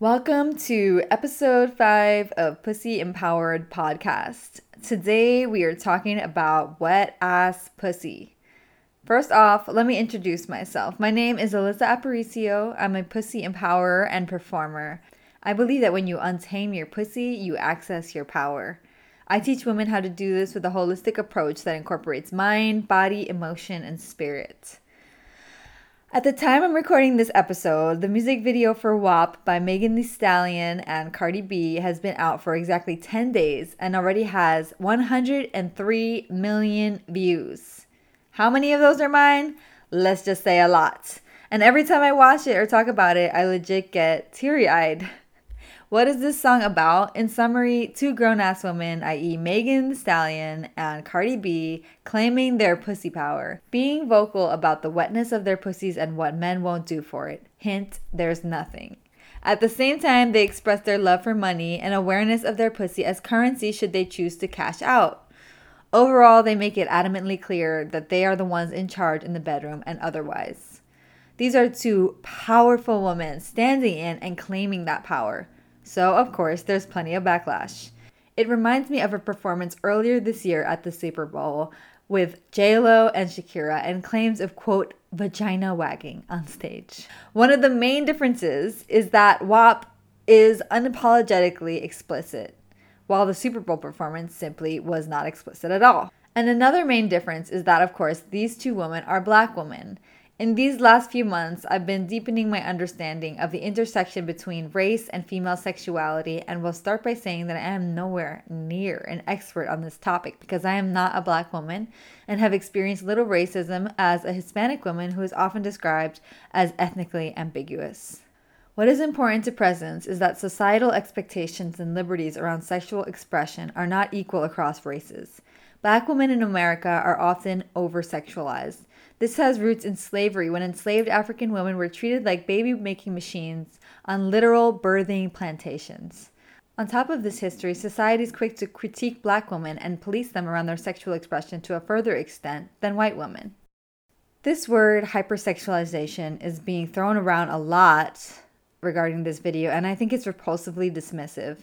Welcome to episode five of Pussy Empowered Podcast. Today we are talking about wet ass pussy. First off, let me introduce myself. My name is Alyssa Aparicio. I'm a pussy empowerer and performer. I believe that when you untame your pussy, you access your power. I teach women how to do this with a holistic approach that incorporates mind, body, emotion, and spirit. At the time I'm recording this episode, the music video for WAP by Megan Thee Stallion and Cardi B has been out for exactly 10 days and already has 103 million views. How many of those are mine? Let's just say a lot. And every time I watch it or talk about it, I legit get teary eyed. What is this song about? In summary, two grown ass women, i.e., Megan Thee Stallion and Cardi B, claiming their pussy power, being vocal about the wetness of their pussies and what men won't do for it. Hint, there's nothing. At the same time, they express their love for money and awareness of their pussy as currency should they choose to cash out. Overall, they make it adamantly clear that they are the ones in charge in the bedroom and otherwise. These are two powerful women standing in and claiming that power. So, of course, there's plenty of backlash. It reminds me of a performance earlier this year at the Super Bowl with J-Lo and Shakira and claims of quote vagina wagging on stage. One of the main differences is that WAP is unapologetically explicit, while the Super Bowl performance simply was not explicit at all. And another main difference is that, of course, these two women are black women. In these last few months, I've been deepening my understanding of the intersection between race and female sexuality, and will start by saying that I am nowhere near an expert on this topic because I am not a black woman and have experienced little racism as a Hispanic woman who is often described as ethnically ambiguous. What is important to presence is that societal expectations and liberties around sexual expression are not equal across races. Black women in America are often over sexualized. This has roots in slavery when enslaved African women were treated like baby making machines on literal birthing plantations. On top of this history, society is quick to critique black women and police them around their sexual expression to a further extent than white women. This word, hypersexualization, is being thrown around a lot regarding this video, and I think it's repulsively dismissive.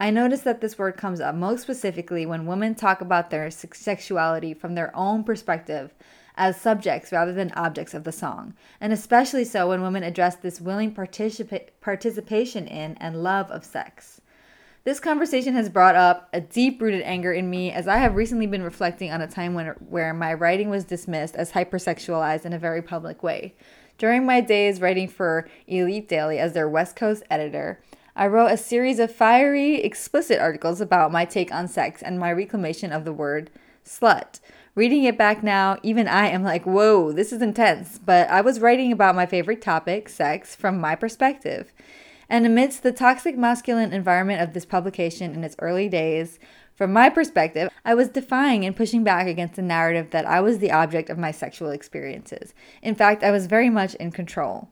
I notice that this word comes up most specifically when women talk about their sexuality from their own perspective as subjects rather than objects of the song, and especially so when women address this willing participa- participation in and love of sex. This conversation has brought up a deep rooted anger in me as I have recently been reflecting on a time when, where my writing was dismissed as hypersexualized in a very public way. During my days writing for Elite Daily as their West Coast editor, I wrote a series of fiery, explicit articles about my take on sex and my reclamation of the word slut, Reading it back now, even I am like, whoa, this is intense. But I was writing about my favorite topic, sex, from my perspective. And amidst the toxic masculine environment of this publication in its early days, from my perspective, I was defying and pushing back against the narrative that I was the object of my sexual experiences. In fact, I was very much in control.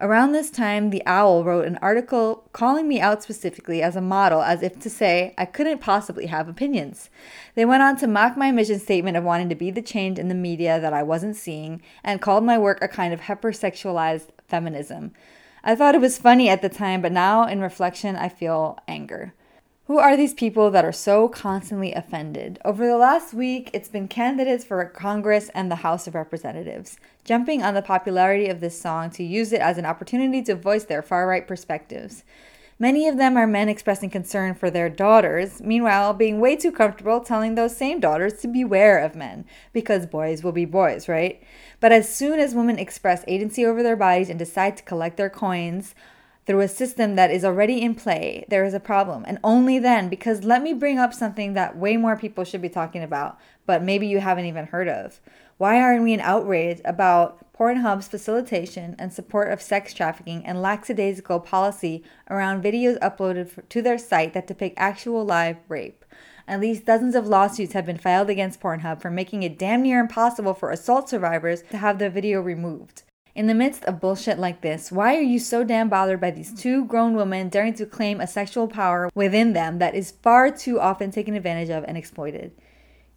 Around this time, The Awl wrote an article calling me out specifically as a model, as if to say I couldn't possibly have opinions. They went on to mock my mission statement of wanting to be the change in the media that I wasn't seeing, and called my work a kind of hypersexualized feminism. I thought it was funny at the time, but now in reflection, I feel anger. Who are these people that are so constantly offended? Over the last week, it's been candidates for Congress and the House of Representatives, jumping on the popularity of this song to use it as an opportunity to voice their far right perspectives. Many of them are men expressing concern for their daughters, meanwhile, being way too comfortable telling those same daughters to beware of men, because boys will be boys, right? But as soon as women express agency over their bodies and decide to collect their coins, through a system that is already in play, there is a problem. And only then, because let me bring up something that way more people should be talking about, but maybe you haven't even heard of. Why aren't we in outrage about Pornhub's facilitation and support of sex trafficking and lackadaisical policy around videos uploaded to their site that depict actual live rape? At least dozens of lawsuits have been filed against Pornhub for making it damn near impossible for assault survivors to have their video removed. In the midst of bullshit like this, why are you so damn bothered by these two grown women daring to claim a sexual power within them that is far too often taken advantage of and exploited?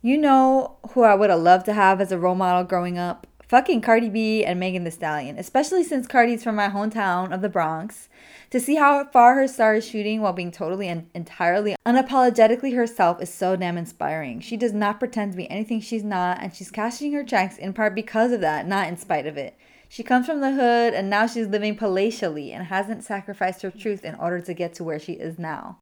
You know who I would have loved to have as a role model growing up? fucking Cardi B and Megan Thee Stallion, especially since Cardi's from my hometown of the Bronx. To see how far her star is shooting while being totally and entirely unapologetically herself is so damn inspiring. She does not pretend to be anything she's not, and she's cashing her checks in part because of that, not in spite of it. She comes from the hood and now she's living palatially and hasn't sacrificed her truth in order to get to where she is now.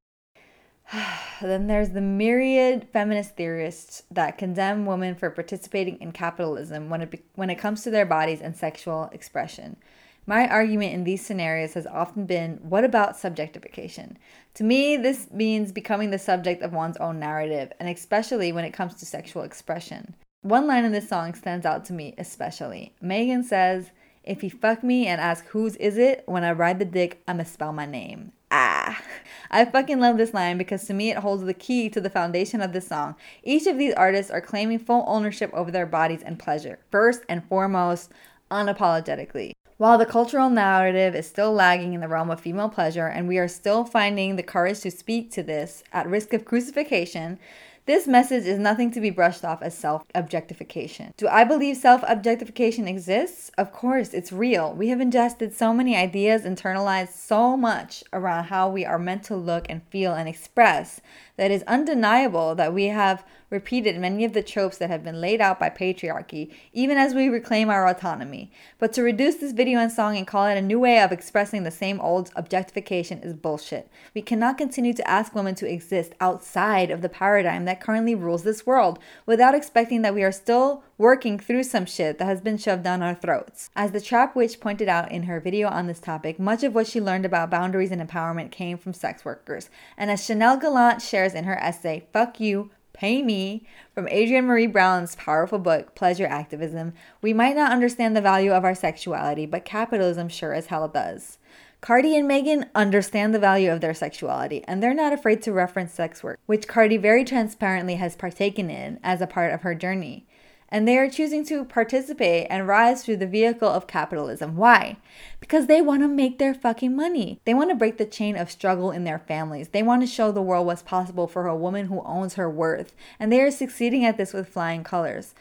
then there's the myriad feminist theorists that condemn women for participating in capitalism when it be- when it comes to their bodies and sexual expression. My argument in these scenarios has often been what about subjectification? To me, this means becoming the subject of one's own narrative, and especially when it comes to sexual expression. One line in this song stands out to me especially. Megan says, If you fuck me and ask whose is it, when I ride the dick, I'ma spell my name. Ah. I fucking love this line because to me it holds the key to the foundation of this song. Each of these artists are claiming full ownership over their bodies and pleasure, first and foremost, unapologetically. While the cultural narrative is still lagging in the realm of female pleasure, and we are still finding the courage to speak to this at risk of crucifixion, this message is nothing to be brushed off as self objectification. Do I believe self objectification exists? Of course, it's real. We have ingested so many ideas, internalized so much around how we are meant to look and feel and express that is undeniable that we have repeated many of the tropes that have been laid out by patriarchy, even as we reclaim our autonomy. But to reduce this video and song and call it a new way of expressing the same old objectification is bullshit. We cannot continue to ask women to exist outside of the paradigm that currently rules this world without expecting that we are still working through some shit that has been shoved down our throats. As the Trap Witch pointed out in her video on this topic, much of what she learned about boundaries and empowerment came from sex workers. And as Chanelle Gallant shares in her essay, Fuck You, Pay Me, from Adrienne Maree Brown's powerful book, Pleasure Activism, we might not understand the value of our sexuality, but capitalism sure as hell does. Cardi and Megan understand the value of their sexuality, and they're not afraid to reference sex work, which Cardi very transparently has partaken in as a part of her journey and they are choosing to participate and rise through the vehicle of capitalism. Why? Because they want to make their fucking money. They want to break the chain of struggle in their families. They want to show the world what's possible for a woman who owns her worth, and they are succeeding at this with flying colors.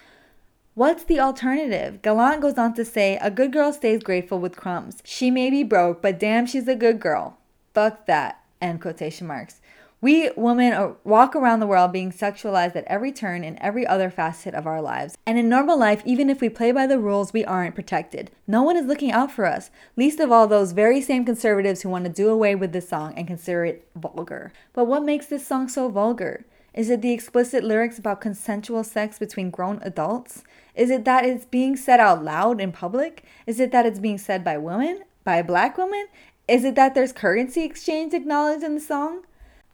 What's the alternative? Gallant goes on to say, A good girl stays grateful with crumbs. She may be broke, but damn, she's a good girl. Fuck that. End quotation marks. We women walk around the world being sexualized at every turn in every other facet of our lives. And in normal life, even if we play by the rules, we aren't protected. No one is looking out for us, least of all those very same conservatives who want to do away with this song and consider it vulgar. But what makes this song so vulgar? Is it the explicit lyrics about consensual sex between grown adults? Is it that it's being said out loud in public? Is it that it's being said by women? By black women? Is it that there's currency exchange acknowledged in the song?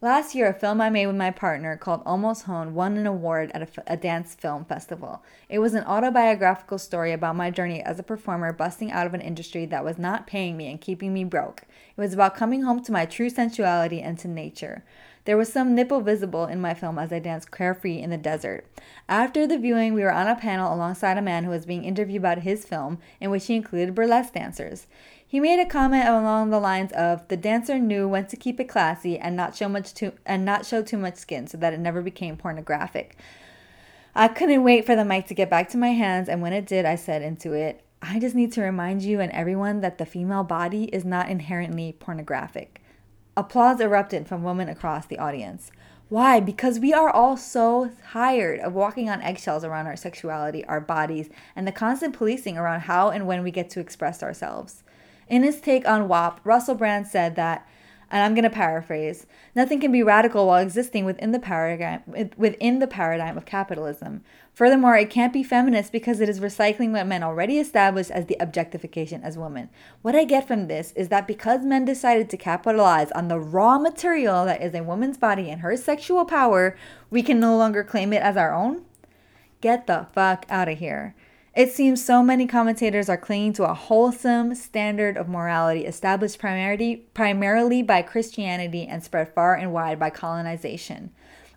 Last year, a film I made with my partner called Almost Home won an award at a, a, dance film festival. It was an autobiographical story about my journey as a performer busting out of an industry that was not paying me and keeping me broke. It was about coming home to my true sensuality and to nature. There was some nipple visible in my film as I danced carefree in the desert. After the viewing, we were on a panel alongside a man who was being interviewed about his film, in which he included burlesque dancers. He made a comment along the lines of the dancer knew when to keep it classy and not show much too and not show too much skin so that it never became pornographic. I couldn't wait for the mic to get back to my hands and when it did I said into it, I just need to remind you and everyone that the female body is not inherently pornographic. Applause erupted from women across the audience. Why? Because we are all so tired of walking on eggshells around our sexuality, our bodies, and the constant policing around how and when we get to express ourselves. In his take on WAP, Russell Brand said that, and I'm going to paraphrase, nothing can be radical while existing within the paradigm within the paradigm of capitalism. Furthermore, it can't be feminist because it is recycling what men already established as the objectification as women. What I get from this is that because men decided to capitalize on the raw material that is a woman's body and her sexual power, we can no longer claim it as our own? Get the fuck out of here. It seems so many commentators are clinging to a wholesome standard of morality established primarily, primarily by Christianity and spread far and wide by colonization,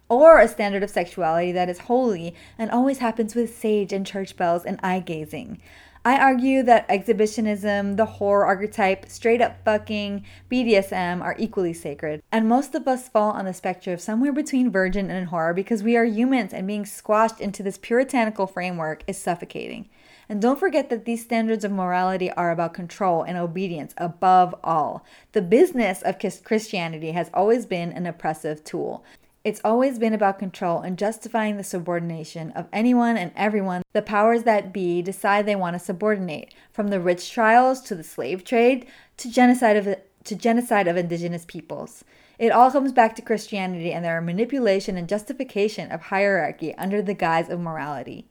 or a standard of sexuality that is holy and always happens with sage and church bells and eye gazing. I argue that exhibitionism, the whore archetype, straight up fucking, BDSM are equally sacred. And most of us fall on the spectrum of somewhere between virgin and whore because we are humans and being squashed into this puritanical framework is suffocating. And don't forget that these standards of morality are about control and obedience above all. The business of Christianity has always been an oppressive tool. It's always been about control and justifying the subordination of anyone and everyone the powers that be decide they want to subordinate, from the witch trials to the slave trade to genocide of to genocide of indigenous peoples. It all comes back to Christianity and their manipulation and justification of hierarchy under the guise of morality.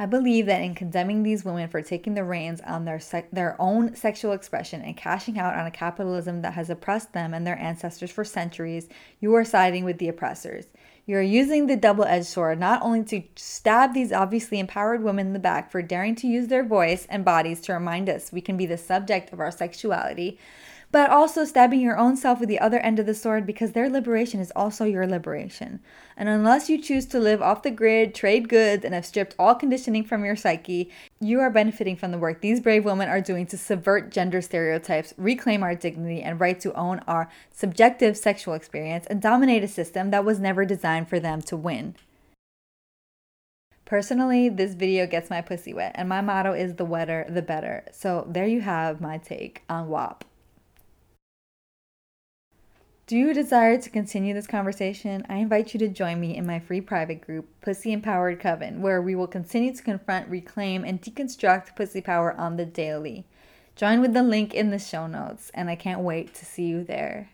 I believe that in condemning these women for taking the reins on their their own sexual expression and cashing out on a capitalism that has oppressed them and their ancestors for centuries, you are siding with the oppressors. You are using the double-edged sword not only to stab these obviously empowered women in the back for daring to use their voice and bodies to remind us we can be the subject of our sexuality, but also stabbing your own self with the other end of the sword because their liberation is also your liberation. And unless you choose to live off the grid, trade goods, and have stripped all conditioning from your psyche, you are benefiting from the work these brave women are doing to subvert gender stereotypes, reclaim our dignity and right to own our subjective sexual experience, and dominate a system that was never designed for them to win. Personally, this video gets my pussy wet, and my motto is the wetter, the better. So there you have my take on WAP. Do you desire to continue this conversation? I invite you to join me in my free private group, Pussy Empowered Coven, where we will continue to confront, reclaim, and deconstruct pussy power on the daily. Join with the link in the show notes, and I can't wait to see you there.